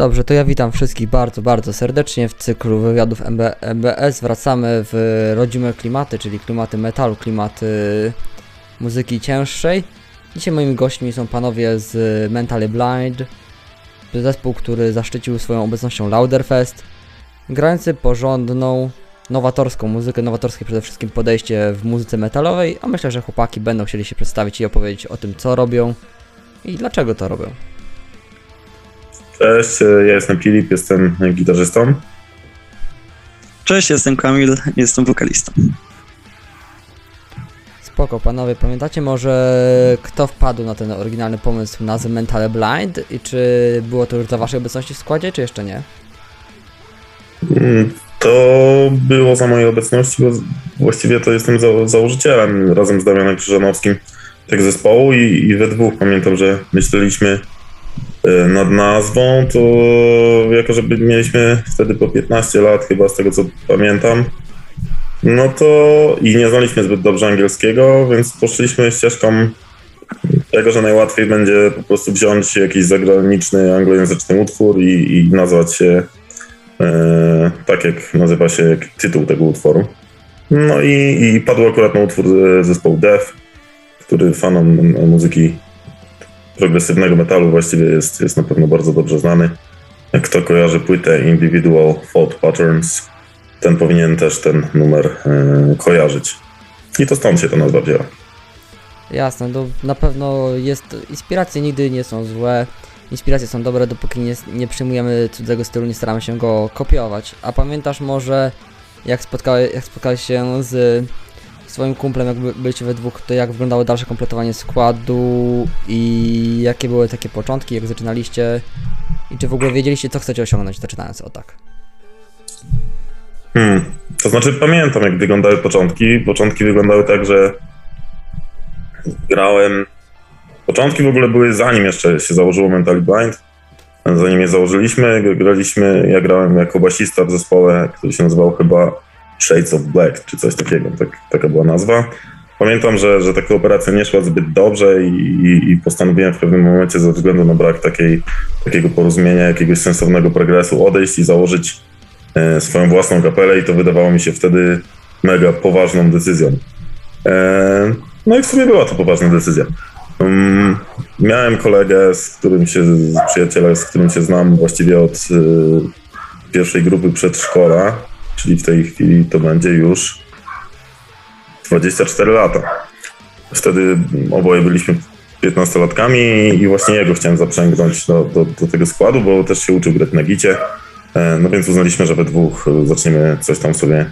Dobrze, to ja witam wszystkich bardzo, bardzo serdecznie w cyklu wywiadów MB, MBS. Wracamy w rodzime klimaty, czyli klimaty metalu, klimaty muzyki cięższej. Dzisiaj moimi gośćmi są panowie z Mentally Blind, zespół, który zaszczycił swoją obecnością Lauderfest, grający porządną, nowatorską muzykę, nowatorskie przede wszystkim podejście w muzyce metalowej, a myślę, że chłopaki będą chcieli się przedstawić i opowiedzieć o tym, co robią i dlaczego to robią. Cześć, ja jestem Filip, jestem gitarzystą. Cześć, jestem Kamil, jestem wokalistą. Spoko, panowie, pamiętacie może kto wpadł na ten oryginalny pomysł nazwy Mental Blind i czy było to już za waszej obecności w składzie, czy jeszcze nie? Mm, To było za mojej obecności, bo właściwie to jestem za, założycielem razem z Damianem Krzyżanowskim tego zespołu i, i we dwóch pamiętam, że myśleliśmy e, nad nazwą, to jako, że mieliśmy wtedy po 15 lat chyba z tego co pamiętam, no to i nie znaliśmy zbyt dobrze angielskiego, więc poszliśmy ścieżką tego, że najłatwiej będzie po prostu wziąć jakiś zagraniczny anglojęzyczny utwór i, i nazwać się e, tak, jak nazywa się tytuł tego utworu. No i, i padł akurat na utwór e, zespołu Def, który fanom muzyki progresywnego metalu właściwie jest, jest na pewno bardzo dobrze znany. Kto kojarzy płytę Individual Thought Patterns, ten powinien też ten numer e, kojarzyć. I to stąd się ta nazwa wzięła. Jasne, to na pewno jest. Inspiracje nigdy nie są złe. Inspiracje są dobre, dopóki nie, nie przyjmujemy cudzego stylu, nie staramy się go kopiować. A pamiętasz może, jak, spotkałeś, jak spotkałeś się z swoim kumplem, jak by- byliście we dwóch, to jak wyglądało dalsze kompletowanie składu i jakie były takie początki, jak zaczynaliście i czy w ogóle wiedzieliście, co chcecie osiągnąć, zaczynając o tak. Hmm. To znaczy pamiętam, jak wyglądały początki. Początki wyglądały tak, że grałem. Początki w ogóle były zanim jeszcze się założyło Mentally Blind. Zanim je założyliśmy, graliśmy. Ja grałem jako basista w zespole, który się nazywał chyba Shades of Black, czy coś takiego. Tak, taka była nazwa. Pamiętam, że, że ta kooperacja nie szła zbyt dobrze i, i, i postanowiłem w pewnym momencie ze względu na brak takiej, takiego porozumienia, jakiegoś sensownego progresu odejść i założyć e, swoją własną kapelę i to wydawało mi się wtedy mega poważną decyzją. E, No i w sumie była to poważna decyzja. Mm, Miałem kolegę, z którym się, z przyjaciela, z którym się znam właściwie od e, pierwszej grupy przedszkola, czyli w tej chwili to będzie już 24 lata. Wtedy oboje byliśmy 15-latkami i właśnie jego chciałem zaprzęgnąć do, do, do tego składu, bo też się uczył grać na gicie. E, No więc uznaliśmy, że we dwóch zaczniemy coś tam sobie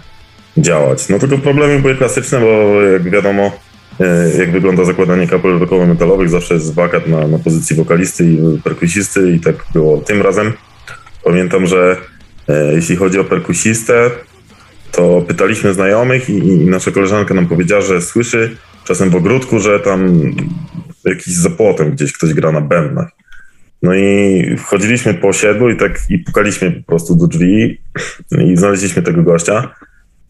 działać. No tylko problemy były klasyczne, bo jak wiadomo, e, jak wygląda zakładanie kapel rockowo-metalowych, zawsze jest wakat na, na pozycji wokalisty i perkusisty i tak było tym razem. Pamiętam, że jeśli chodzi o perkusistę, to pytaliśmy znajomych i, i nasza koleżanka nam powiedziała, że słyszy czasem w ogródku, że tam jakiś za płotem gdzieś ktoś gra na bębnach. No i wchodziliśmy po osiedlu i tak i pukaliśmy po prostu do drzwi i znaleźliśmy tego gościa.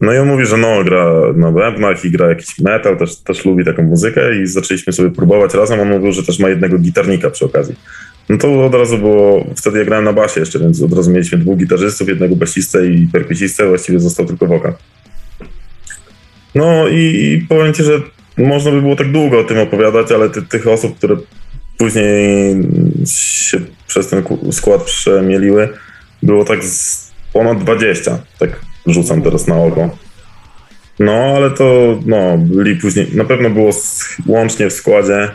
No i on mówi, że no, gra na bębnach i gra jakiś metal, też, też lubi taką muzykę i zaczęliśmy sobie próbować razem. On mówił, że też ma jednego gitarnika przy okazji. No to od razu było, wtedy ja grałem na basie jeszcze, więc od razu mieliśmy dwóch gitarzystów, jednego basistę i perkusistę, właściwie został tylko wokal. No i, i powiem ci, że można by było tak długo o tym opowiadać, ale ty, tych osób, które później się przez ten skład przemieliły, było tak ponad 20, tak rzucam teraz na oko. No, ale to, no, byli później, na pewno było łącznie w składzie,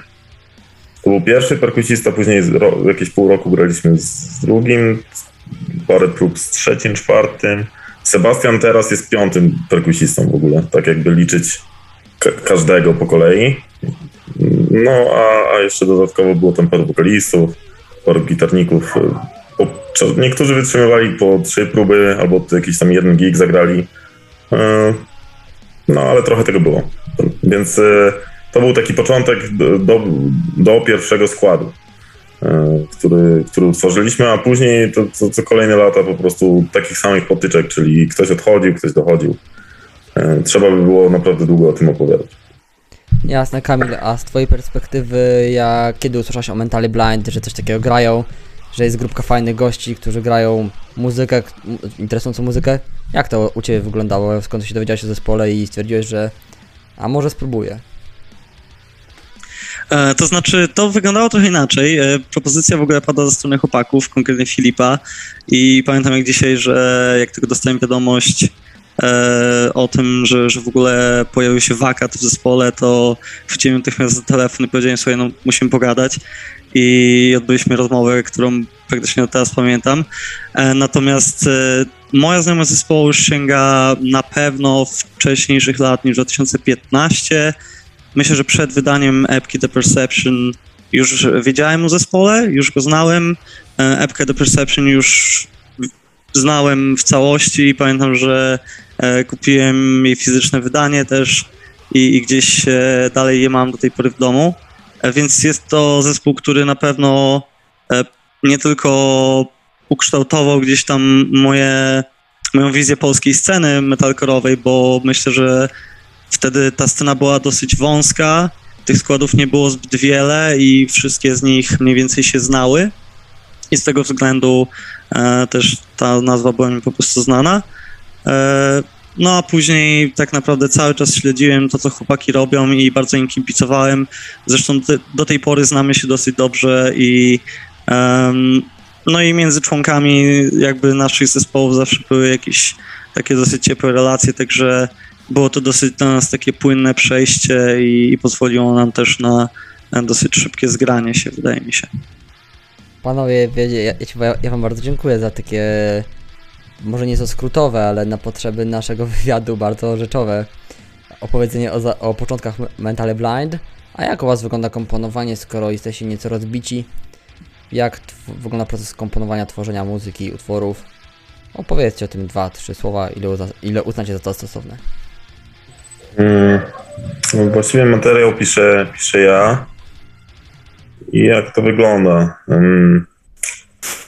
to był pierwszy perkusista, później jakieś pół roku graliśmy z drugim, parę prób z trzecim, czwartym. Sebastian teraz jest piątym perkusistą w ogóle, tak jakby liczyć ka- każdego po kolei. No, a, a jeszcze dodatkowo było tam paru wokalistów, paru gitarników. Po, niektórzy wytrzymywali po trzy próby, albo jakiś tam jeden gig zagrali. E, No, ale trochę tego było. Więc e, to był taki początek do, do, pierwszego składu, e, który, który utworzyliśmy, a później to, to, co kolejne lata po prostu takich samych potyczek, czyli ktoś odchodził, ktoś dochodził. E, Trzeba by było naprawdę długo o tym opowiadać. Jasne, Kamil, a z twojej perspektywy, jak kiedy usłyszałeś o Mentally Blind, że coś takiego grają, że jest grupka fajnych gości, którzy grają muzykę, interesującą muzykę. Jak to u Ciebie wyglądało? Skąd się dowiedziałeś o zespole i stwierdziłeś, że a może spróbuję? E, To znaczy, to wyglądało trochę inaczej. E, Propozycja w ogóle padła ze strony chłopaków, konkretnie Filipa. I pamiętam jak dzisiaj, że jak tylko dostałem wiadomość e, o tym, że, że w ogóle pojawił się wakat w zespole, to chwyciłem natychmiast za telefon i powiedziałem sobie, no musimy pogadać. I odbyliśmy rozmowę, którą praktycznie do teraz pamiętam. Natomiast moja znajomość zespołu już sięga na pewno wcześniejszych lat niż 2015. Myślę, że przed wydaniem epki The Perception już wiedziałem o zespole, już go znałem. E, Epkę The Perception już znałem w całości i pamiętam, że e, kupiłem jej fizyczne wydanie też i, i gdzieś e, dalej je mam do tej pory w domu. Więc jest to zespół, który na pewno nie tylko ukształtował gdzieś tam moje, moją wizję polskiej sceny metalkorowej, bo myślę, że wtedy ta scena była dosyć wąska, tych składów nie było zbyt wiele i wszystkie z nich mniej więcej się znały. I z tego względu e, też ta nazwa była mi po prostu znana. E, no a później tak naprawdę cały czas śledziłem to, co chłopaki robią i bardzo im kibicowałem. Zresztą do tej pory znamy się dosyć dobrze i em, no i między członkami jakby naszych zespołów zawsze były jakieś takie dosyć ciepłe relacje, także było to dosyć dla nas takie płynne przejście i, i pozwoliło nam też na na dosyć szybkie zgranie się, wydaje mi się. Panowie, wiecie, ja, ja, Wam bardzo dziękuję za takie, może nie są skrótowe, ale na potrzeby naszego wywiadu bardzo rzeczowe opowiedzenie o, o początkach Me- Mentally Blind. A jak u Was wygląda komponowanie, skoro jesteście nieco rozbici? Jak wygląda proces komponowania, tworzenia muzyki, utworów? Opowiedzcie o tym dwa, trzy słowa, ile, ile uznacie za to stosowne. Mm, no właściwie materiał piszę, piszę ja. I jak to wygląda? Mm,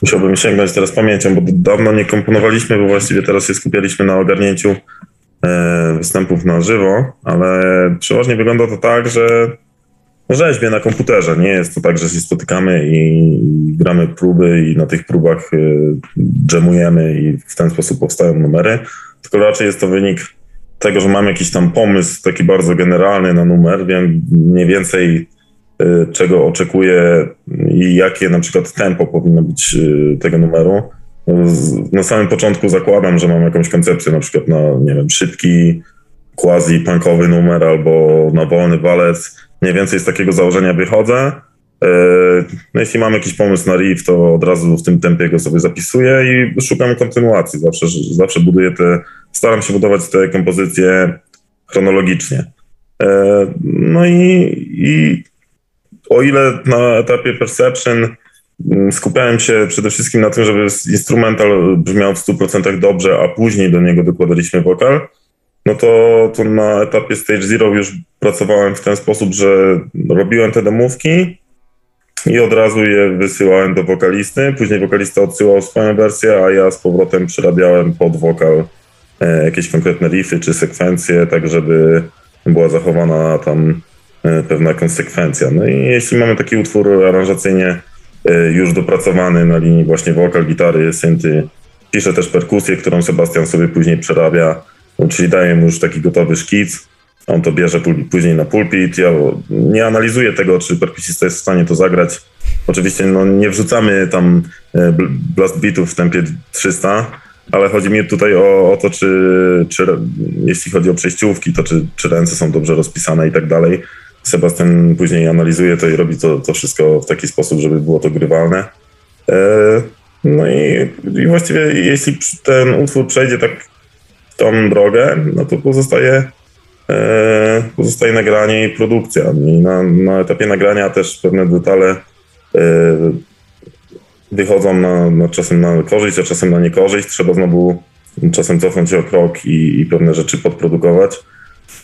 musiałbym sięgnąć teraz pamięcią, bo dawno nie komponowaliśmy, bo właściwie teraz się skupialiśmy na ogarnięciu e, występów na żywo, ale przeważnie wygląda to tak, że rzeźbię na komputerze. Nie jest to tak, że się spotykamy i gramy próby i na tych próbach e, dżemujemy i w ten sposób powstają numery, tylko raczej jest to wynik tego, że mam jakiś tam pomysł taki bardzo generalny na numer, wiem mniej więcej y, czego oczekuję i jakie na przykład tempo powinno być y, tego numeru. Z- Na samym początku zakładam, że mam jakąś koncepcję na przykład na, nie wiem, szybki, quasi-punkowy numer albo na wolny walec. Mniej więcej z takiego założenia wychodzę. Y, No jeśli mam jakiś pomysł na riff, to od razu w tym tempie go sobie zapisuję i szukam kontynuacji. Zawsze, zawsze buduję te, staram się budować te kompozycje chronologicznie. E, No i, i o ile na etapie Perception mm, skupiałem się przede wszystkim na tym, żeby instrumental brzmiał w 100% dobrze, a później do niego dokładaliśmy wokal, no to, to na etapie Stage Zero już pracowałem w ten sposób, że robiłem te demówki i od razu je wysyłałem do wokalisty. Później wokalista odsyłał swoją wersję, a ja z powrotem przerabiałem pod wokal e, jakieś konkretne riffy czy sekwencje, tak żeby była zachowana tam e, pewna konsekwencja. No i jeśli mamy taki utwór aranżacyjnie e, już dopracowany na linii właśnie wokal, gitary, synty, piszę też perkusję, którą Sebastian sobie później przerabia, no, czyli daję mu już taki gotowy szkic, on to bierze później na pulpit. Ja nie analizuję tego, czy perkusista jest w stanie to zagrać. Oczywiście no, nie wrzucamy tam e, bl- blast beatów w tempie 300, ale chodzi mi tutaj o, o to, czy, czy jeśli chodzi o przejściówki, to czy, czy ręce są dobrze rozpisane i tak dalej. Sebastian później analizuje to i robi to, to wszystko w taki sposób, żeby było to grywalne. E, No i, i właściwie jeśli ten utwór przejdzie tak tą drogę, no to pozostaje, pozostaje nagranie i produkcja. I na, na etapie nagrania też pewne detale e, wychodzą na, na czasem na korzyść, a czasem na niekorzyść. Trzeba znowu czasem cofnąć się o krok i, i pewne rzeczy podprodukować.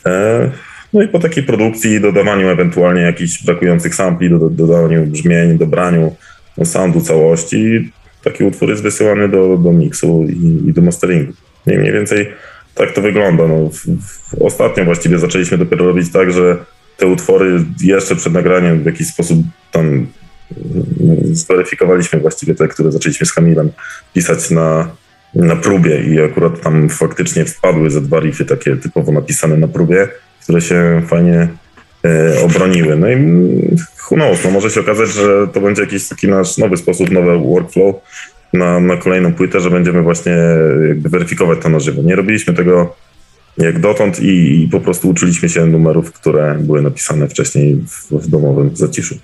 E, No i po takiej produkcji, dodawaniu ewentualnie jakichś brakujących sampli, do, do, dodaniu brzmień, dobraniu no, soundu całości, taki utwór jest wysyłany do, do miksu i, i do masteringu. I mniej więcej tak to wygląda. No, w, w, ostatnio właściwie zaczęliśmy dopiero robić tak, że te utwory jeszcze przed nagraniem w jakiś sposób tam zweryfikowaliśmy właściwie te, które zaczęliśmy z Kamilem pisać na, na próbie i akurat tam faktycznie wpadły ze dwa riffy takie typowo napisane na próbie, które się fajnie e, obroniły. No i who knows, no może się okazać, że to będzie jakiś taki nasz nowy sposób, nowy workflow na, na kolejną płytę, że będziemy właśnie jakby weryfikować to na żywo. Nie robiliśmy tego jak dotąd i, i po prostu uczyliśmy się numerów, które były napisane wcześniej w, w domowym zaciszu.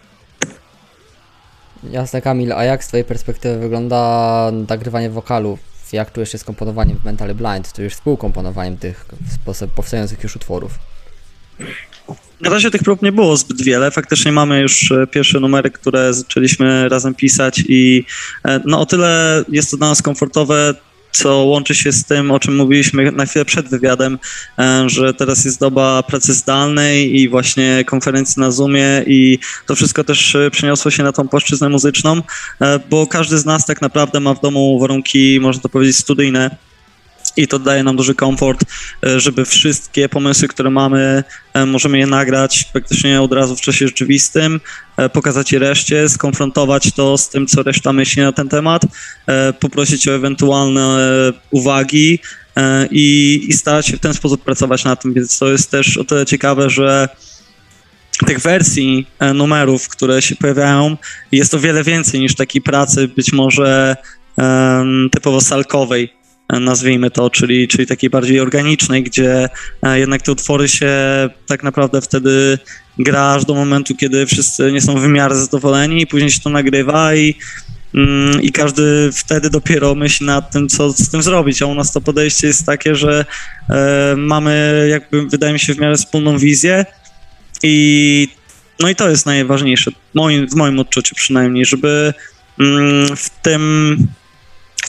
Jasne, Kamil, a jak z Twojej perspektywy wygląda nagrywanie wokalu? Jak czujesz się z komponowaniem w Mentally Blind, czy już współkomponowaniem tych sposób powstających już utworów? Na razie tych prób nie było zbyt wiele. Faktycznie mamy już e, pierwsze numery, które zaczęliśmy razem pisać i e, no o tyle jest to dla nas komfortowe, co łączy się z tym, o czym mówiliśmy na chwilę przed wywiadem, e, że teraz jest doba pracy zdalnej i właśnie konferencji na Zoomie i to wszystko też przeniosło się na tą płaszczyznę muzyczną, bo każdy z nas tak naprawdę ma w domu warunki, można to powiedzieć, studyjne i to daje nam duży komfort, e, żeby wszystkie pomysły, które mamy, e, możemy je nagrać praktycznie od razu w czasie rzeczywistym, e, pokazać je reszcie, skonfrontować to z tym, co reszta myśli na ten temat, poprosić o ewentualne uwagi i, i starać się w ten sposób pracować na tym, więc to jest też o tyle ciekawe, że tych wersji numerów, które się pojawiają, jest o wiele więcej niż takiej pracy być może typowo salkowej, nazwijmy to, czyli, czyli takiej bardziej organicznej, gdzie e, jednak te utwory się tak naprawdę wtedy gra aż do momentu, kiedy wszyscy nie są w miarę zadowoleni i później się to nagrywa i, mm, i każdy wtedy dopiero myśli nad tym, co z tym zrobić, a u nas to podejście jest takie, że e, mamy jakby, wydaje mi się, w miarę wspólną wizję i no i to jest najważniejsze, moim, w moim odczuciu przynajmniej, żeby mm, w tym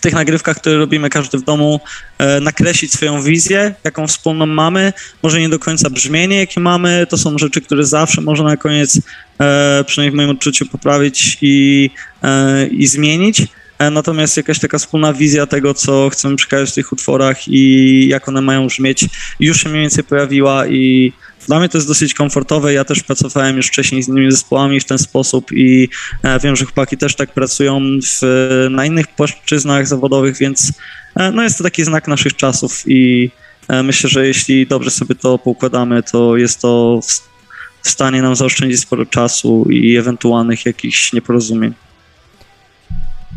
w tych nagrywkach, które robimy każdy w domu, e, nakreślić swoją wizję, jaką wspólną mamy, może nie do końca brzmienie, jakie mamy, to są rzeczy, które zawsze można na koniec, e, przynajmniej w moim odczuciu, poprawić i, e, i zmienić. Natomiast jakaś taka wspólna wizja tego, co chcemy przekazać w tych utworach i jak one mają brzmieć, już się mniej więcej pojawiła i dla mnie to jest dosyć komfortowe. Ja też pracowałem już wcześniej z innymi zespołami w ten sposób i e, wiem, że chłopaki też tak pracują w, na innych płaszczyznach zawodowych, więc e, no jest to taki znak naszych czasów i e, myślę, że jeśli dobrze sobie to poukładamy, to jest to w, w stanie nam zaoszczędzić sporo czasu i ewentualnych jakichś nieporozumień.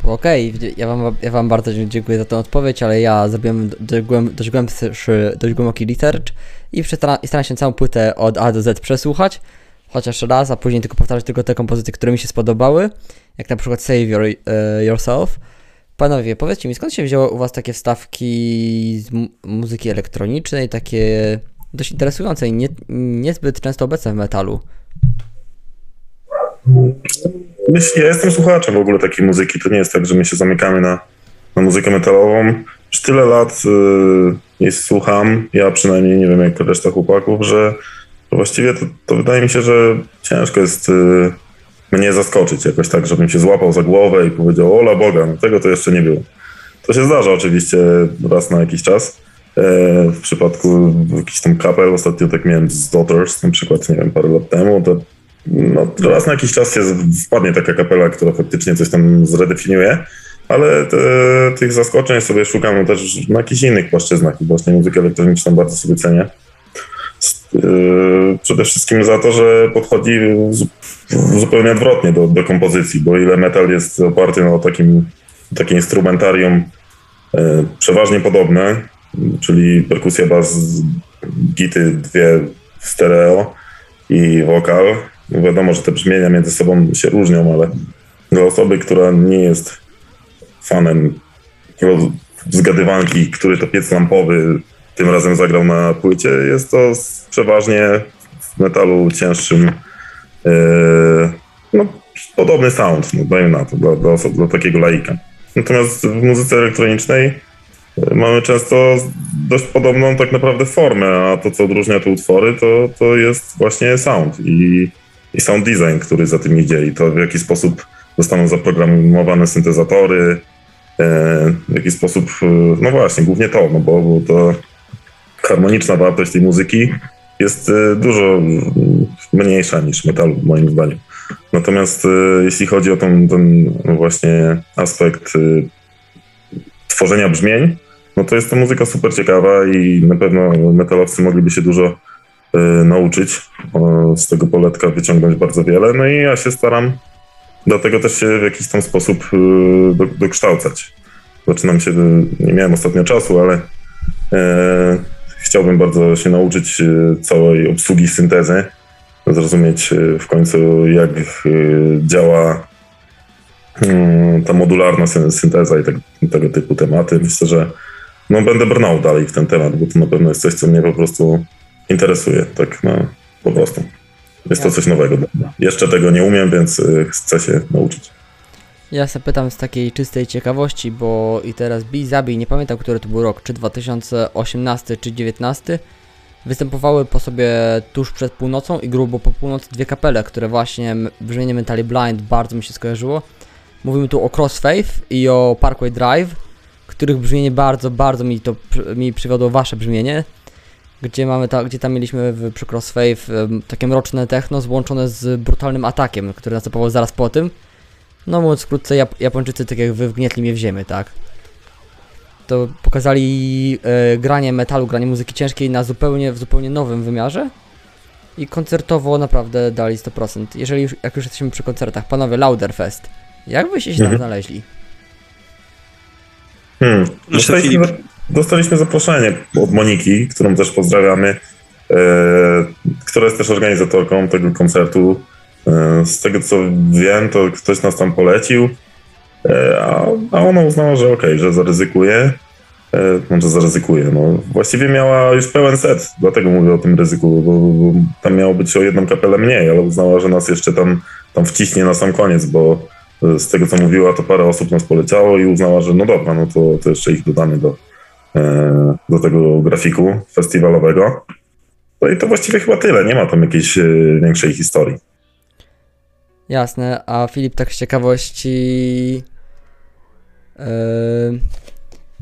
Okej, ja, wam, ja wam bardzo dziękuję za tę odpowiedź, ale ja zrobiłem dość, dość, głębszy, dość głęboki research i, i staram się całą płytę od A do Z przesłuchać, chociaż raz, a później tylko powtarzać tylko te kompozycje, które mi się spodobały, jak na przykład Save Your, uh, Yourself. Panowie, powiedzcie mi, skąd się wzięły u was takie wstawki z muzyki elektronicznej, takie dość interesujące i nie, niezbyt często obecne w metalu? Ja jestem słuchaczem w ogóle takiej muzyki. To nie jest tak, że my się zamykamy na, na muzykę metalową. Już tyle lat y, jest, słucham, ja przynajmniej nie wiem jak reszta chłopaków, że właściwie to, to wydaje mi się, że ciężko jest y, mnie zaskoczyć jakoś tak, żebym się złapał za głowę i powiedział, ola Boga, no tego to jeszcze nie było. To się zdarza oczywiście raz na jakiś czas. E, w przypadku jakichś tam kapel, ostatnio tak miałem z Daughters na przykład, nie wiem, parę lat temu, to no, raz na jakiś czas się wpadnie taka kapela, która faktycznie coś tam zredefiniuje, ale te, tych zaskoczeń sobie szukam też na jakichś innych płaszczyznach i właśnie muzykę elektroniczną bardzo sobie cenię. Yy, przede wszystkim za to, że podchodzi zupełnie odwrotnie do, do kompozycji, bo ile metal jest oparty na takim, takie instrumentarium yy, przeważnie podobne, czyli perkusja, bas, gity, dwie stereo i wokal, wiadomo, że te brzmienia między sobą się różnią, ale dla osoby, która nie jest fanem zgadywanki, który to piec lampowy tym razem zagrał na płycie, jest to przeważnie w metalu cięższym yy, no, podobny sound, no, dajmy na to, dla, dla, dla takiego laika. Natomiast w muzyce elektronicznej yy, mamy często dość podobną tak naprawdę formę, a to, co odróżnia te utwory, to, to jest właśnie sound i i sound design, który za tym idzie i to w jaki sposób zostaną zaprogramowane syntezatory, e, w jaki sposób, e, no właśnie, głównie to, no bo, bo to harmoniczna wartość tej muzyki jest e, dużo mniejsza niż metalu, moim zdaniem. Natomiast jeśli chodzi o ten, ten właśnie aspekt tworzenia brzmień, no to jest to muzyka super ciekawa i na pewno metalowcy mogliby się dużo nauczyć. O, z tego poletka wyciągnąć bardzo wiele. No i ja się staram dlatego też się w jakiś tam sposób y, do, dokształcać. Zaczynam się, nie miałem ostatnio czasu, ale e, chciałbym bardzo się nauczyć y, całej obsługi syntezy, zrozumieć y, w końcu jak y, działa ta modularna syn- synteza i tak, tego typu tematy. Myślę, że no, będę brnął dalej w ten temat, bo to na pewno jest coś, co mnie po prostu interesuje, tak no, po prostu. Jest to coś nowego. Jeszcze tego nie umiem, więc y, chcę się nauczyć. Ja se pytam z takiej czystej ciekawości, bo i teraz bij zabij, nie pamiętam który to był rok, czy 2018 czy 2019, występowały po sobie tuż przed północą i grubo po północy dwie kapele, które właśnie brzmienie Mentally Blind bardzo mi się skojarzyło. Mówimy tu o Crossfaith i o Parkway Drive, których brzmienie bardzo, bardzo mi to mi przywiodło wasze brzmienie. Gdzie mamy ta, gdzie tam mieliśmy w, przy Crossfaith em, takie mroczne techno złączone z brutalnym atakiem, który następował zaraz po tym. No mówiąc wkrótce, Jap Japończycy tak jak wy wgnietli mnie w ziemię, tak? To pokazali e, granie metalu, granie muzyki ciężkiej na zupełnie, w zupełnie nowym wymiarze i koncertowo naprawdę dali 100%. Jeżeli już, jak już jesteśmy przy koncertach, panowie, Lauderfest, jak wyście się tam Mhm. znaleźli? Hmm. No, Filip. Dostaliśmy zaproszenie od Moniki, którą też pozdrawiamy, e, która jest też organizatorką tego koncertu. E, z tego co wiem, to ktoś nas tam polecił, e, a, a ona uznała, że okej, że zaryzykuje. E, może zaryzykuje. No, właściwie miała już pełen set, dlatego mówię o tym ryzyku, bo, bo tam miało być o jedną kapelę mniej, ale uznała, że nas jeszcze tam, tam wciśnie na sam koniec, bo e, z tego co mówiła, to parę osób nas poleciało i uznała, że no dobra, no to, to jeszcze ich dodamy do, do tego grafiku festiwalowego. No i to właściwie chyba tyle, nie ma tam jakiejś e, większej historii. Jasne, a Filip tak z ciekawości... Yy,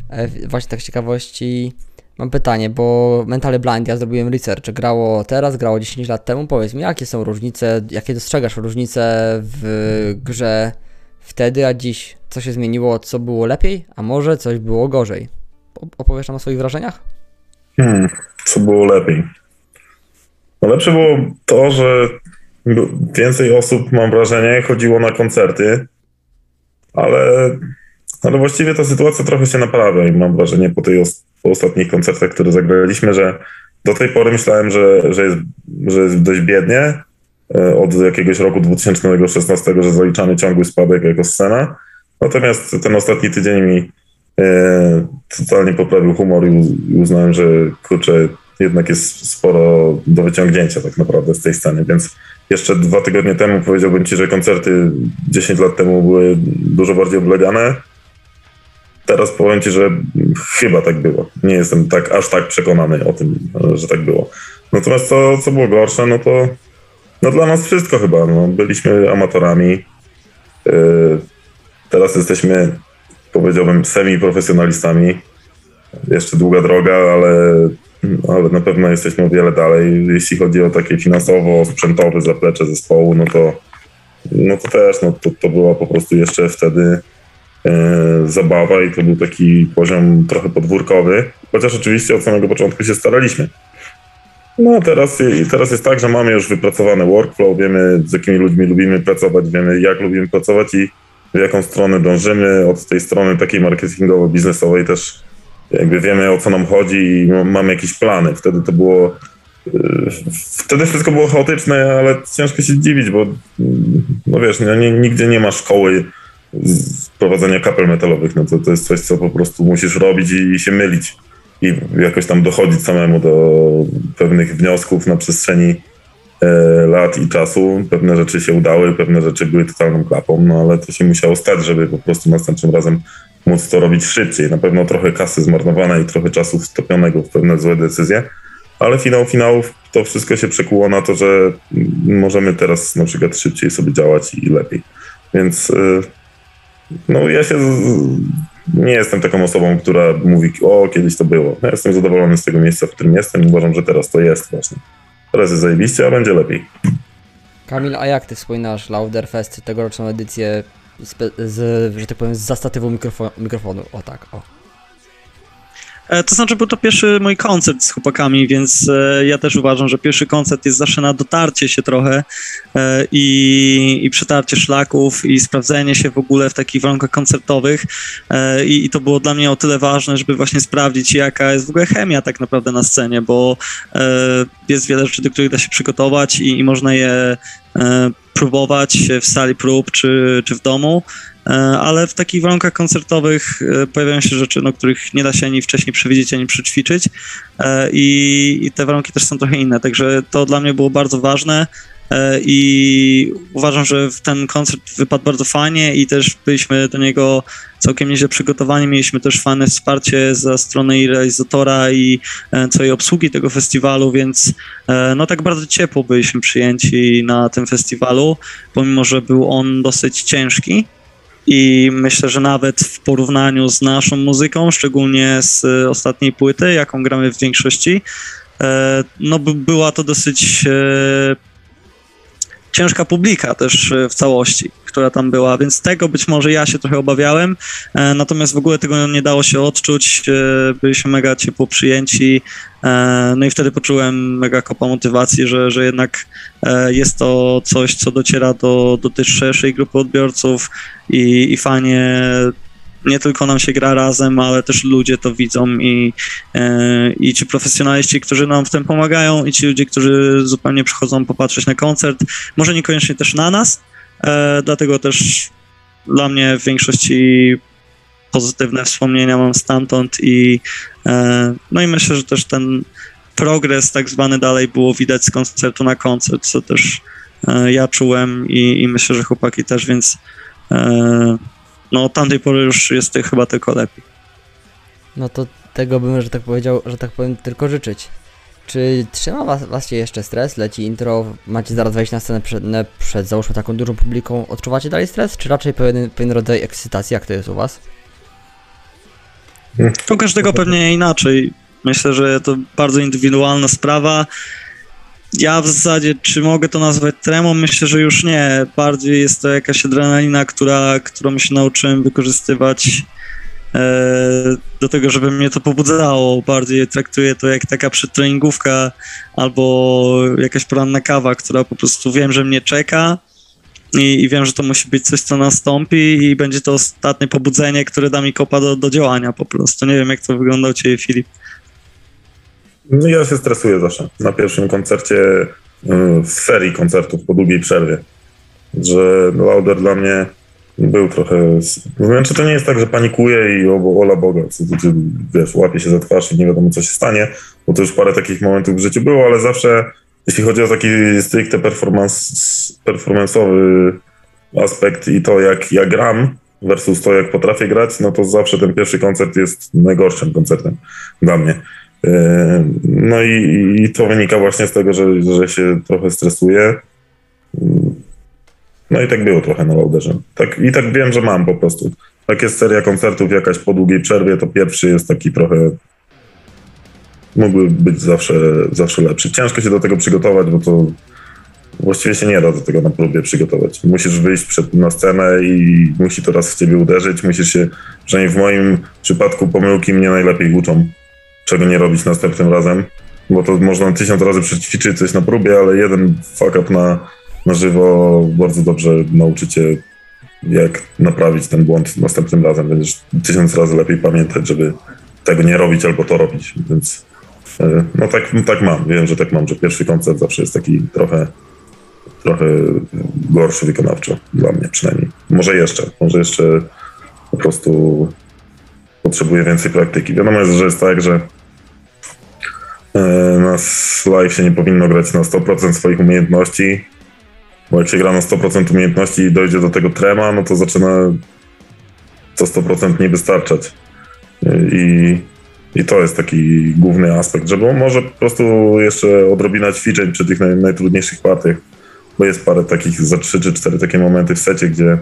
e, właśnie tak z ciekawości... Mam pytanie, bo Mentally Blind, ja zrobiłem research, grało teraz, grało 10 lat temu, powiedz mi, jakie są różnice, jakie dostrzegasz różnice w grze wtedy, a dziś? Co się zmieniło, co było lepiej, a może coś było gorzej? Opowiesz nam o swoich wrażeniach? Hmm, co było lepiej? No lepsze było to, że więcej osób, mam wrażenie, chodziło na koncerty, ale, ale właściwie ta sytuacja trochę się naprawia i mam wrażenie po, tej po ostatnich koncertach, które zagraliśmy, że do tej pory myślałem, że, że, jest, że jest dość biednie e, od jakiegoś roku 2016, że zaliczamy ciągły spadek jako scena. Natomiast ten ostatni tydzień mi totalnie poprawił humor i uznałem, że kurczę, jednak jest sporo do wyciągnięcia tak naprawdę z tej sceny, więc jeszcze dwa tygodnie temu powiedziałbym Ci, że koncerty 10 lat temu były dużo bardziej oblegane. Teraz powiem Ci, że chyba tak było. Nie jestem tak aż tak przekonany o tym, że tak było. Natomiast to, co było gorsze, no to no dla nas wszystko chyba. No, byliśmy amatorami. Yy, teraz jesteśmy, powiedziałbym, semi-profesjonalistami. Jeszcze długa droga, ale, ale na pewno jesteśmy o wiele dalej. Jeśli chodzi o takie finansowo-sprzętowe zaplecze zespołu, no to, no to też no to, to była po prostu jeszcze wtedy e, zabawa i to był taki poziom trochę podwórkowy, chociaż oczywiście od samego początku się staraliśmy. No a teraz, teraz jest tak, że mamy już wypracowany workflow, wiemy z jakimi ludźmi lubimy pracować, wiemy jak lubimy pracować i w jaką stronę dążymy. Od tej strony takiej marketingowo-biznesowej też jakby wiemy o co nam chodzi i ma- mamy jakieś plany. Wtedy to było. yy, Wtedy wszystko było chaotyczne, ale ciężko się dziwić, bo mm, no wiesz, no, nie, nigdzie nie ma szkoły prowadzenia kapel metalowych. No to, to jest coś, co po prostu musisz robić i, i się mylić. I jakoś tam dochodzić samemu do pewnych wniosków na przestrzeni lat i czasu. Pewne rzeczy się udały, pewne rzeczy były totalną klapą, no ale to się musiało stać, żeby po prostu następnym razem móc to robić szybciej. Na pewno trochę kasy zmarnowanej, trochę czasu stopionego w pewne złe decyzje, ale finał finałów to wszystko się przekuło na to, że możemy teraz na przykład szybciej sobie działać i lepiej. Więc y, no ja się nie jestem taką osobą, która mówi, o kiedyś to było. Ja jestem zadowolony z tego miejsca, w którym jestem. Uważam, że teraz to jest właśnie. Teraz jest zajebiście, a będzie lepiej. Kamil, a jak ty wspominasz Lauderfest, tegoroczną edycję spe- z, że tak powiem, z zastatywą mikrofo- mikrofonu? O tak, o. E, To znaczy, był to pierwszy mój koncert z chłopakami, więc e, ja też uważam, że pierwszy koncert jest zawsze na dotarcie się trochę e, i, i przetarcie szlaków i sprawdzenie się w ogóle w takich warunkach koncertowych i, i to było dla mnie o tyle ważne, żeby właśnie sprawdzić, jaka jest w ogóle chemia tak naprawdę na scenie, bo jest wiele rzeczy, do których da się przygotować i, i można je próbować w sali prób czy, czy w domu. E, ale w takich warunkach koncertowych e, pojawiają się rzeczy, no, których nie da się ani wcześniej przewidzieć, ani przećwiczyć. E, i, i te warunki też są trochę inne, także to dla mnie było bardzo ważne. I uważam, że ten koncert wypadł bardzo fajnie i też byliśmy do niego całkiem nieźle przygotowani, mieliśmy też fajne wsparcie ze strony i realizatora i całej obsługi tego festiwalu, więc no tak bardzo ciepło byliśmy przyjęci na tym festiwalu, pomimo, że był on dosyć ciężki, i myślę, że nawet w porównaniu z naszą muzyką, szczególnie z e, ostatniej płyty, jaką gramy w większości, e, no by- była to dosyć e, ciężka publika też w całości, która tam była, więc tego być może ja się trochę obawiałem, e, natomiast w ogóle tego nie dało się odczuć, e, byliśmy mega ciepło przyjęci, e, no i wtedy poczułem mega kopa motywacji, że, że jednak jest to coś, co dociera do, do tej szerszej grupy odbiorców i, i fajnie nie tylko nam się gra razem, ale też ludzie to widzą i, i ci profesjonaliści, którzy nam w tym pomagają i ci ludzie, którzy zupełnie przychodzą popatrzeć na koncert, może niekoniecznie też na nas, e, dlatego też dla mnie w większości pozytywne wspomnienia mam stamtąd i e, no i myślę, że też ten progres tak zwany dalej było widać z koncertu na koncert, co też e, ja czułem i, i myślę, że chłopaki też, więc e, no od tamtej pory już jest chyba tylko lepiej. No to tego bym, że tak powiedział, że tak powiem, tylko życzyć. Czy trzyma was, was jeszcze stres? Leci intro, macie zaraz wejść na scenę przed, przed załóżmy taką dużą publiką. Odczuwacie dalej stres? Czy raczej pewien, pewien rodzaj ekscytacji? Jak to jest u was? U każdego pewnie inaczej. Myślę, że to bardzo indywidualna sprawa. Ja w zasadzie, czy mogę to nazwać tremą? Myślę, że już nie. Bardziej jest to jakaś adrenalina, która, którą się nauczyłem wykorzystywać do tego, żeby mnie to pobudzało. Bardziej traktuję to jak taka przedtreningówka albo jakaś poranna kawa, która po prostu wiem, że mnie czeka i, i wiem, że to musi być coś, co nastąpi i będzie to ostatnie pobudzenie, które da mi kopa do, do działania po prostu. Nie wiem, jak to wygląda u Ciebie, Filip. No ja się stresuję zawsze. Na pierwszym koncercie y, w serii koncertów po długiej przerwie. Że Lauder dla mnie był trochę. Znaczy, to nie jest tak, że panikuję i o, ola Boga, co, wiesz, łapie się za twarz i nie wiadomo, co się stanie, bo to już parę takich momentów w życiu było, ale zawsze, jeśli chodzi o taki stricte performance, performanceowy aspekt i to, jak ja gram versus to, jak potrafię grać, no to zawsze ten pierwszy koncert jest najgorszym koncertem dla mnie. Yy, No i, i to wynika właśnie z tego, że, że się trochę stresuję. No i tak było trochę na Lauderze. Tak, I tak wiem, że mam po prostu. Jak jest seria koncertów jakaś po długiej przerwie, to pierwszy jest taki trochę mógłby być zawsze, zawsze lepszy. Ciężko się do tego przygotować, bo to właściwie się nie da do tego na próbie przygotować. Musisz wyjść przed, na scenę i musi to raz w ciebie uderzyć. Musisz się, przynajmniej w moim przypadku pomyłki mnie najlepiej uczą czego nie robić następnym razem, bo to można tysiąc razy przećwiczyć coś na próbie, ale jeden fuck up na, na żywo bardzo dobrze nauczy cię, jak naprawić ten błąd następnym razem. Będziesz tysiąc razy lepiej pamiętać, żeby tego nie robić albo to robić, więc e, no tak, tak mam. Wiem, że tak mam, że pierwszy koncert zawsze jest taki trochę trochę gorszy wykonawczo, dla mnie przynajmniej. Może jeszcze, może jeszcze po prostu potrzebuje więcej praktyki. Wiadomo jest, że jest tak, że e, na live się nie powinno grać na 100% swoich umiejętności, bo jak się gra na 100% umiejętności i dojdzie do tego trema, no to zaczyna to 100% nie wystarczać. I, I to jest taki główny aspekt, żeby może po prostu jeszcze odrobina ćwiczeń przy tych naj, najtrudniejszych partiach, bo jest parę takich, za 3 czy 4 takie momenty w secie, gdzie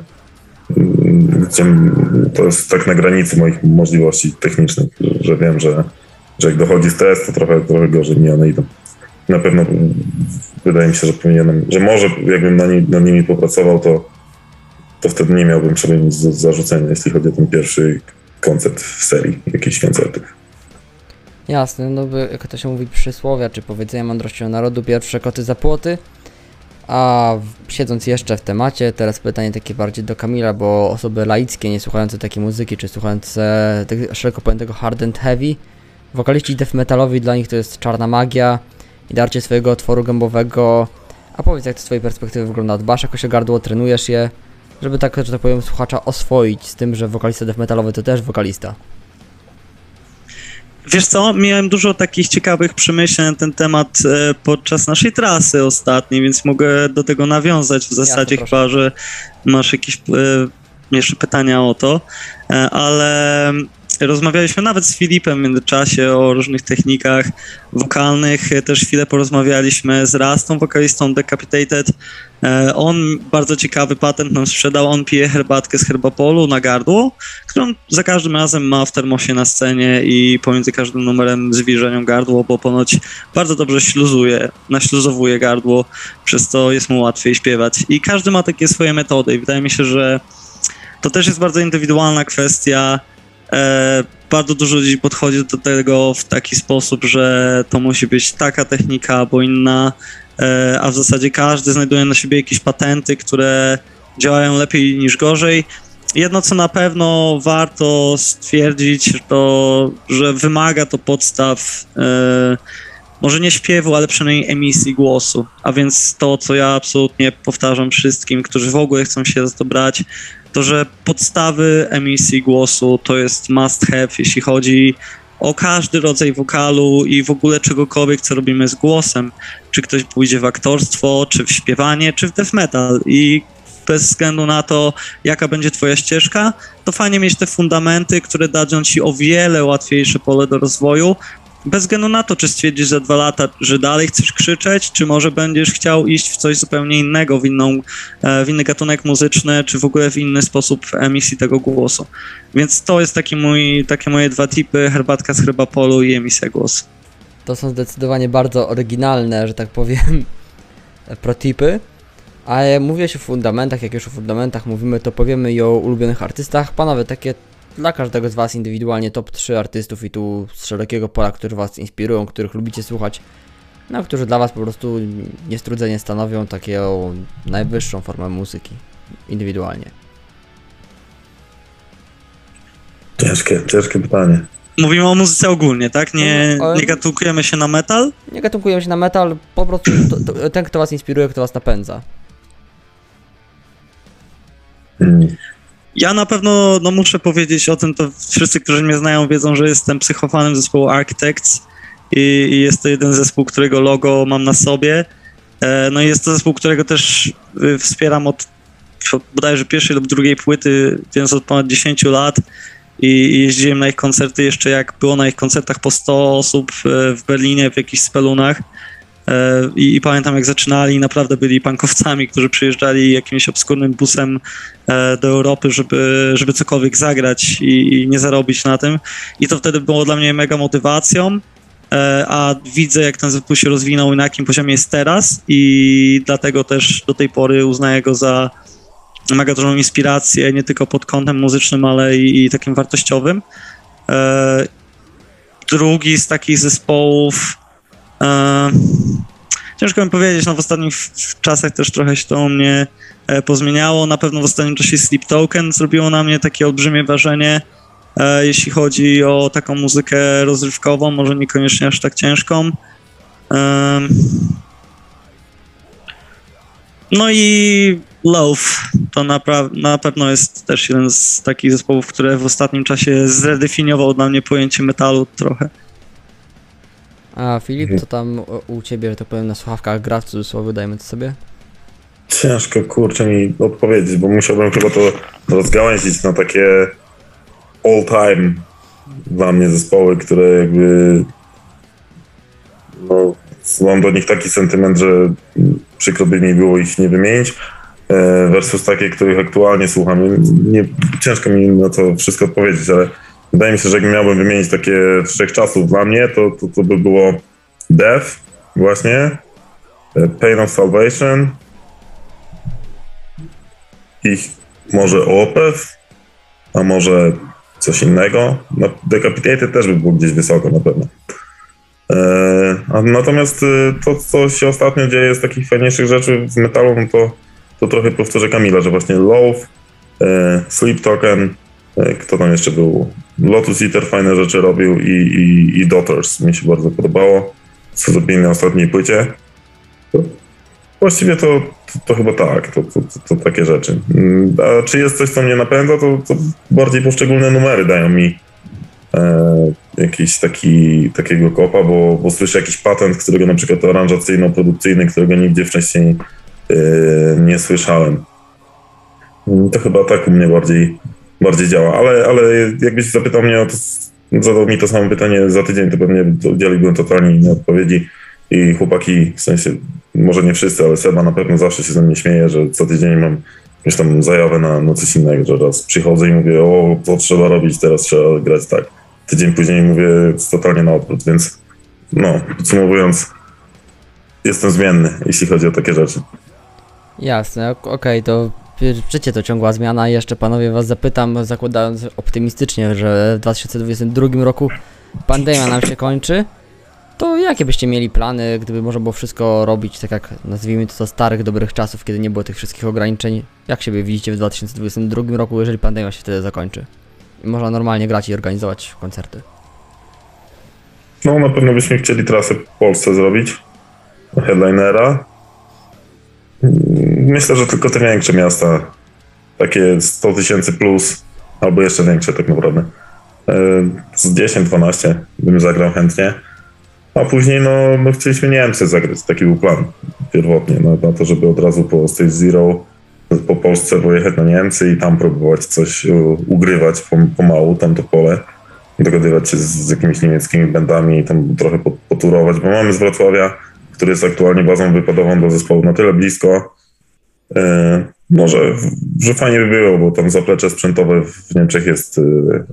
gdzie to jest tak na granicy moich możliwości technicznych, że wiem, że, że jak dochodzi stres, to trochę, trochę gorzej mi one idą. Na pewno wydaje mi się, że powinienem, że może jakbym na nad nimi popracował, to, to wtedy nie miałbym sobie nic do zarzucenia, jeśli chodzi o ten pierwszy koncert w serii jakichś koncertów. Jasne, no by, jak to się mówi przysłowia, czy powiedzenia mądrością narodu, pierwsze koty za płoty. A siedząc jeszcze w temacie, teraz pytanie takie bardziej do Kamila, bo osoby laickie, nie słuchające takiej muzyki, czy słuchające tego szeroko pojętego hard and heavy, wokaliści death metalowi dla nich to jest czarna magia i darcie swojego otworu gębowego. A powiedz, jak to z twojej perspektywy wygląda? Dbasz jakoś o gardło, trenujesz je, żeby tak, że tak powiem, słuchacza oswoić z tym, że wokalista death metalowy to też wokalista. Wiesz co, miałem dużo takich ciekawych przemyśleń na ten temat e, podczas naszej trasy ostatniej, więc mogę do tego nawiązać w zasadzie, proszę. chyba że masz jakieś e, jeszcze pytania o to, e, ale rozmawialiśmy nawet z Filipem w międzyczasie o różnych technikach wokalnych, też chwilę porozmawialiśmy z Rastą, wokalistą Decapitated. E, On bardzo ciekawy patent nam sprzedał, on pije herbatkę z herbapolu na gardło, którą za każdym razem ma w termosie na scenie i pomiędzy każdym numerem zwilżają gardło, bo ponoć bardzo dobrze śluzuje, naśluzowuje gardło, przez co jest mu łatwiej śpiewać. I każdy ma takie swoje metody i wydaje mi się, że to też jest bardzo indywidualna kwestia. E, bardzo dużo ludzi podchodzi do tego w taki sposób, że to musi być taka technika albo inna, e, a w zasadzie każdy znajduje na siebie jakieś patenty, które działają lepiej niż gorzej. Jedno, co na pewno warto stwierdzić, to, że wymaga to podstaw, e, może nie śpiewu, ale przynajmniej emisji głosu. A więc to, co ja absolutnie powtarzam wszystkim, którzy w ogóle chcą się za to brać, to, że podstawy emisji głosu to jest must have, jeśli chodzi o każdy rodzaj wokalu i w ogóle czegokolwiek, co robimy z głosem. Czy ktoś pójdzie w aktorstwo, czy w śpiewanie, czy w death metal. I bez względu na to, jaka będzie twoja ścieżka, to fajnie mieć te fundamenty, które dadzą ci o wiele łatwiejsze pole do rozwoju, bez względu na to, czy stwierdzisz za dwa lata, że dalej chcesz krzyczeć, czy może będziesz chciał iść w coś zupełnie innego, w, inną, e, w inny gatunek muzyczny, czy w ogóle w inny sposób emisji tego głosu. Więc to jest taki mój, takie moje dwa tipy, herbatka z herbapolu i emisja głosu. To są zdecydowanie bardzo oryginalne, że tak powiem, protipy. Ale mówię się o fundamentach, jak już o fundamentach mówimy, to powiemy i o ulubionych artystach. Panowie, takie dla każdego z Was indywidualnie top 3 artystów i tu z szerokiego pola, którzy Was inspirują, których lubicie słuchać, no którzy dla Was po prostu niestrudzenie stanowią taką najwyższą formę muzyki indywidualnie. Ciężkie, ciężkie pytanie. Mówimy o muzyce ogólnie, tak? Nie, No, ale- nie gatunkujemy się na metal? Nie gatunkujemy się na metal, po prostu to, to, ten, kto Was inspiruje, kto Was napędza. Mm. Ja na pewno no, muszę powiedzieć o tym, to wszyscy, którzy mnie znają, wiedzą, że jestem psychofanem zespołu Architects i, i jest to jeden zespół, którego logo mam na sobie. E, no i jest to zespół, którego też y, wspieram od od bodajże pierwszej lub drugiej płyty, więc od ponad 10 lat i, i jeździłem na ich koncerty jeszcze jak było na ich koncertach po 100 osób e, w Berlinie, w jakichś spelunach. E, I, I pamiętam, jak zaczynali, naprawdę byli pankowcami, którzy przyjeżdżali jakimś obskurnym busem e, do Europy, żeby, żeby cokolwiek zagrać i, i nie zarobić na tym. I to wtedy było dla mnie mega motywacją. E, A widzę, jak ten zespół się rozwinął i na jakim poziomie jest teraz, i dlatego też do tej pory uznaję go za mega dużą inspirację, nie tylko pod kątem muzycznym, ale i, i takim wartościowym. Drugi z takich zespołów. E, ciężko mi powiedzieć, no w ostatnich czasach też trochę się to u mnie e, pozmieniało. Na pewno w ostatnim czasie Sleep Token zrobiło na mnie takie olbrzymie wrażenie, e, jeśli chodzi o taką muzykę rozrywkową, może niekoniecznie aż tak ciężką. Em, no i Love to napra- na pewno jest też jeden z takich zespołów, które w ostatnim czasie zredefiniował dla mnie pojęcie metalu trochę. A Filip, co tam u- u Ciebie, że tak powiem, na słuchawkach gra w cudzysłowie, dajmy to sobie? Ciężko, kurczę, mi odpowiedzieć, bo musiałbym chyba to rozgałęzić na takie all-time dla mnie zespoły, które jakby no, mam do nich taki sentyment, że przykro by mi było ich nie wymienić e, versus takie, których aktualnie słucham. Nie, ciężko mi na to wszystko odpowiedzieć, ale wydaje mi się, że jak miałbym wymienić takie wszechczasów dla mnie, to, to, to by było Death właśnie, e, Pain of Salvation i może Opeth, a może coś innego. No, Decapitated też by było gdzieś wysoko na pewno. E, natomiast e, to, co się ostatnio dzieje z takich fajniejszych rzeczy w metalu, no to, to trochę powtórzę Kamila, że właśnie Low, e, Sleep Token, kto tam jeszcze był? Lotus Eater fajne rzeczy robił i, i, i Daughters mi się bardzo podobało, co zrobili na ostatniej płycie. Właściwie to, to, to chyba tak, to, to, to, to takie rzeczy. Mm, A czy jest coś, co mnie napędza, to, to bardziej poszczególne numery dają mi e, jakiś taki, takiego kopa, bo, bo słyszę jakiś patent, którego na przykład aranżacyjno-produkcyjny, którego nigdzie wcześniej e, nie słyszałem. Mm, To chyba tak u mnie bardziej, bardziej działa, ale, ale jakbyś zapytał mnie o to, zadał mi to samo pytanie za tydzień, to pewnie udzieliłbym totalnie innej odpowiedzi i chłopaki, w sensie, może nie wszyscy, ale Seba na pewno zawsze się ze mnie śmieje, że co tydzień mam jakąś tam zajawę na, na coś innego, że raz przychodzę i mówię, o, to trzeba robić, teraz trzeba grać tak. Tydzień później mówię totalnie na odwrót, więc no, podsumowując, jestem zmienny, jeśli chodzi o takie rzeczy. Jasne, ok- okej, to życie to ciągła zmiana. Jeszcze panowie was zapytam, zakładając optymistycznie, że w 2022 roku pandemia nam się kończy. To jakie byście mieli plany, gdyby można było wszystko robić tak jak nazwijmy to za starych, dobrych czasów, kiedy nie było tych wszystkich ograniczeń? Jak siebie widzicie w 2022 roku, jeżeli pandemia się wtedy zakończy? I można normalnie grać i organizować koncerty. No, na pewno byśmy chcieli trasę w Polsce zrobić, headlinera. Myślę, że tylko te większe miasta, takie 100 tysięcy plus, albo jeszcze większe tak naprawdę. E, Z 10-12 bym zagrał chętnie. A później no, no chcieliśmy Niemcy zagrać, taki był plan pierwotnie, no, na to, żeby od razu po Stage Zero po Polsce pojechać na Niemcy i tam próbować coś u- ugrywać pom- pomału, tam to pole dogadywać się z, jakimiś niemieckimi bandami i tam trochę po- poturować, bo mamy z Wrocławia, który jest aktualnie bazą wypadową do zespołu na tyle blisko, e, może, że fajnie by było, bo tam zaplecze sprzętowe w Niemczech jest e,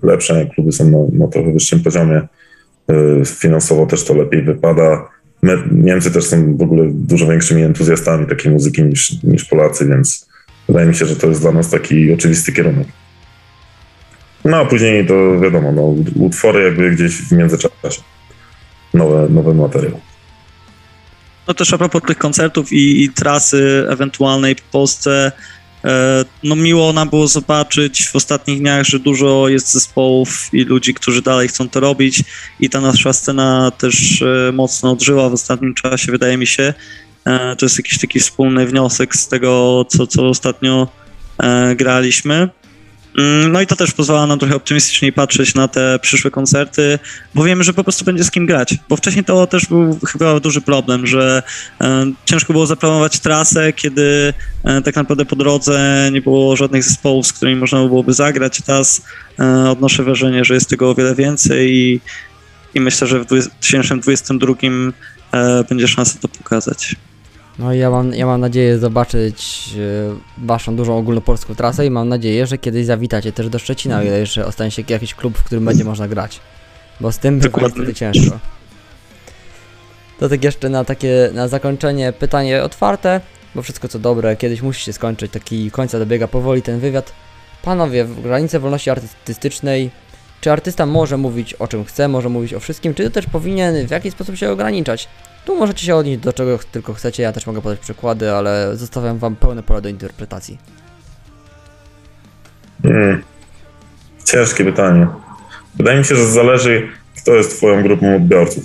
lepsze, kluby są na, na trochę wyższym poziomie, e, finansowo też to lepiej wypada. My, Niemcy też są w ogóle dużo większymi entuzjastami takiej muzyki niż, niż Polacy, więc wydaje mi się, że to jest dla nas taki oczywisty kierunek. No a później to wiadomo, no, utwory jakby gdzieś w międzyczasie. Nowe, nowy materiał. No też a propos tych koncertów i, i trasy ewentualnej w Polsce, e, no miło nam było zobaczyć w ostatnich dniach, że dużo jest zespołów i ludzi, którzy dalej chcą to robić i ta nasza scena też e, mocno odżyła w ostatnim czasie, wydaje mi się. E, To jest jakiś taki wspólny wniosek z tego, co, co ostatnio graliśmy. Mm, No i to też pozwala nam trochę optymistycznie patrzeć na te przyszłe koncerty, bo wiemy, że po prostu będzie z kim grać. Bo wcześniej to też był chyba duży problem, że e, ciężko było zaplanować trasę, kiedy e, tak naprawdę po drodze nie było żadnych zespołów, z którymi można byłoby zagrać. Teraz e, odnoszę wrażenie, że jest tego o wiele więcej i, i myślę, że w 2022 e, będzie szansa to pokazać. No i ja mam, ja mam nadzieję zobaczyć e, waszą dużą ogólnopolską trasę i mam nadzieję, że kiedyś zawitacie też do Szczecina, o ile jeszcze ostanie się jakiś klub, w którym będzie można grać. Bo z tym bywa niestety ciężko. To tak jeszcze na takie, na zakończenie pytanie otwarte, bo wszystko co dobre kiedyś musi się skończyć, taki końca dobiega powoli ten wywiad. Panowie, w granice wolności artystycznej, czy artysta może mówić o czym chce, może mówić o wszystkim, czy też powinien w jakiś sposób się ograniczać? Tu możecie się odnieść do czego tylko chcecie, ja też mogę podać przykłady, ale zostawiam wam pełne pole do interpretacji. Mm. Ciężkie pytanie. Wydaje mi się, że zależy, kto jest twoją grupą odbiorców.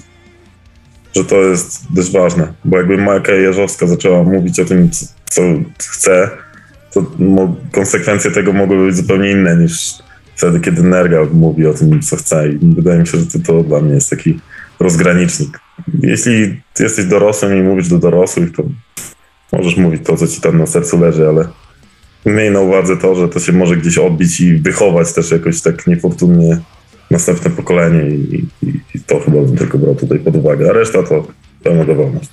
Że to jest dość ważne, bo jakby Majka Jeżowska zaczęła mówić o tym, co, co chce, to konsekwencje tego mogły być zupełnie inne niż wtedy, kiedy Nergal mówi o tym, co chce. I wydaje mi się, że to, to dla mnie jest taki rozgranicznik. Jeśli jesteś dorosłym i mówisz do dorosłych, to możesz mówić to, co ci tam na sercu leży, ale miej na uwadze to, że to się może gdzieś odbić i wychować też jakoś tak niefortunnie następne pokolenie i, i, i to chyba bym tylko brał tutaj pod uwagę, a reszta to pełna dowolność.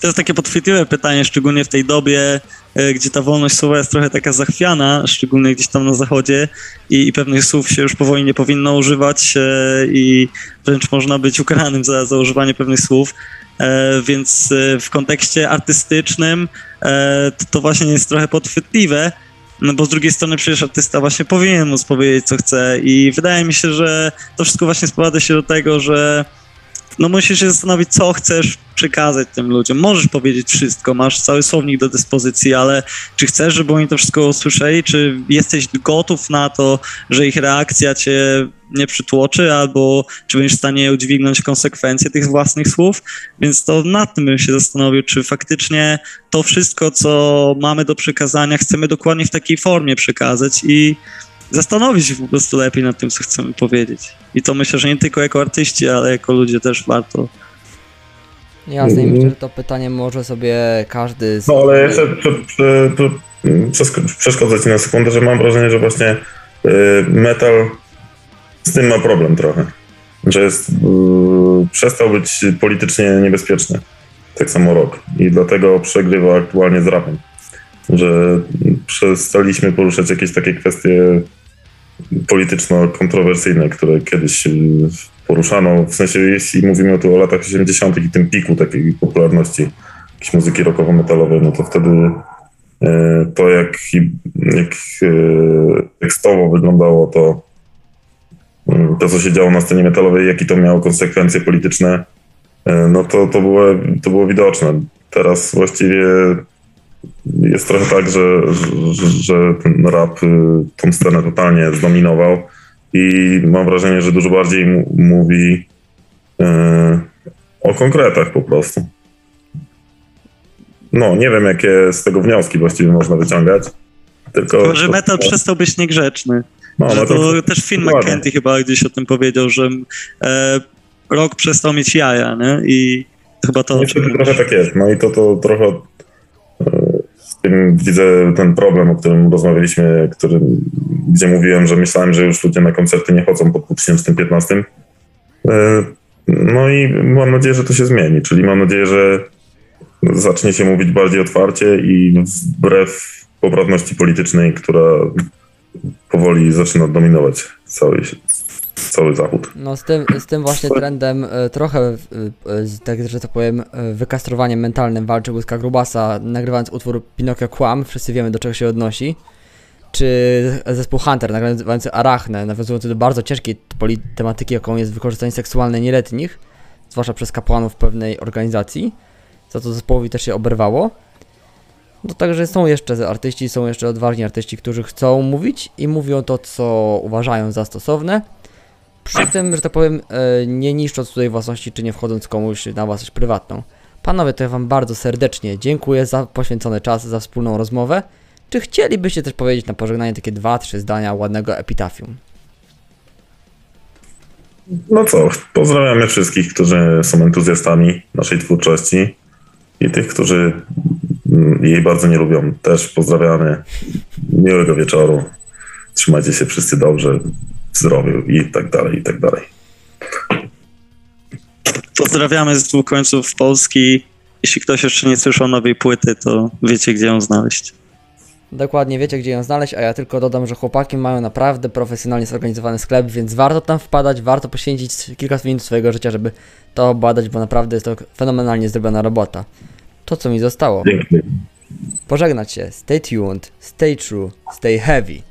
To jest takie podchwytliwe pytanie, szczególnie w tej dobie, e, gdzie ta wolność słowa jest trochę taka zachwiana, szczególnie gdzieś tam na zachodzie i, i pewnych słów się już powoli nie powinno używać e, i wręcz można być ukaranym za, za używanie pewnych słów. E, więc w kontekście artystycznym to, to właśnie jest trochę podchwytliwe, no bo z drugiej strony przecież artysta właśnie powinien móc powiedzieć, co chce i wydaje mi się, że to wszystko właśnie sprowadza się do tego, że no musisz się zastanowić, co chcesz przekazać tym ludziom. Możesz powiedzieć wszystko, masz cały słownik do dyspozycji, ale czy chcesz, żeby oni to wszystko usłyszeli, czy jesteś gotów na to, że ich reakcja cię nie przytłoczy, albo czy będziesz w stanie udźwignąć konsekwencje tych własnych słów, więc to nad tym bym się zastanowił, czy faktycznie to wszystko, co mamy do przekazania, chcemy dokładnie w takiej formie przekazać i zastanowić się po prostu lepiej nad tym, co chcemy powiedzieć. I to myślę, że nie tylko jako artyści, ale jako ludzie też warto. Jasne, i Mhm. myślę, że to pytanie może sobie każdy z... No ale jeszcze przeszkodzę ci na sekundę, że mam wrażenie, że właśnie y, metal z tym ma problem trochę. Że jest, y, przestał być politycznie niebezpieczny. Tak samo rock. I dlatego przegrywa aktualnie z rapem. Że przestaliśmy poruszać jakieś takie kwestie polityczno-kontrowersyjne, które kiedyś y, poruszano. W sensie, jeśli mówimy tu o latach 80. i tym piku takiej popularności jakiejś muzyki rockowo-metalowej, no to wtedy e, to, jak, jak e, tekstowo wyglądało to, mm, to, co się działo na scenie metalowej, jakie to miało konsekwencje polityczne, e, no to, to, było, to było widoczne. Teraz właściwie jest trochę tak, że, że, ten rap y, tą scenę totalnie zdominował i mam wrażenie, że dużo bardziej mówi e, o konkretach po prostu. No, nie wiem, jakie z tego wnioski właściwie można wyciągać. Tylko. Tylko, że metal przestał być niegrzeczny. No, metal to też Dokładnie. McKenty chyba gdzieś o tym powiedział, że e, rock przestał mieć jaja, nie? I chyba to... Niestety trochę tak jest. No i to, to trochę tym widzę ten problem, o którym rozmawialiśmy, który, gdzie mówiłem, że myślałem, że już ludzie na koncerty nie chodzą po 2015. E, No i mam nadzieję, że to się zmieni, czyli mam nadzieję, że zacznie się mówić bardziej otwarcie i wbrew poprawności politycznej, która powoli zaczyna dominować cały, cały Zachód. No z tym, z tym właśnie trendem e, trochę, e, z- tak że to powiem, e, wykastrowaniem mentalnym walczył Łyska Grubasa, nagrywając utwór Pinokio Kłam, wszyscy wiemy do czego się odnosi. Czy zespół Hunter, nagrywający Arachnę, nawiązujący do bardzo ciężkiej tematyki, jaką jest wykorzystanie seksualne nieletnich, zwłaszcza przez kapłanów pewnej organizacji, za to zespołowi też się oberwało. No także są jeszcze artyści, są jeszcze odważni artyści, którzy chcą mówić i mówią to, co uważają za stosowne. Przy tym, że tak powiem, e, nie niszcząc tutaj własności, czy nie wchodząc komuś na własność prywatną. Panowie, to ja wam bardzo serdecznie dziękuję za poświęcony czas, za wspólną rozmowę. Czy chcielibyście też powiedzieć na pożegnanie takie dwa, trzy zdania ładnego epitafium? No co, pozdrawiamy wszystkich, którzy są entuzjastami naszej twórczości i tych, którzy mm, jej bardzo nie lubią. Też pozdrawiamy. Miłego wieczoru. Trzymajcie się wszyscy dobrze, zdrowiu i tak dalej, i tak dalej. Pozdrawiamy z dwóch końców Polski. Jeśli ktoś jeszcze nie słyszał nowej płyty, to wiecie, gdzie ją znaleźć. Dokładnie wiecie, gdzie ją znaleźć, a ja tylko dodam, że chłopaki mają naprawdę profesjonalnie zorganizowany sklep, więc warto tam wpadać, warto poświęcić kilka minut swojego życia, żeby to badać, bo naprawdę jest to fenomenalnie zrobiona robota. To, co mi zostało. Pożegnać się. Stay tuned, stay true, stay heavy.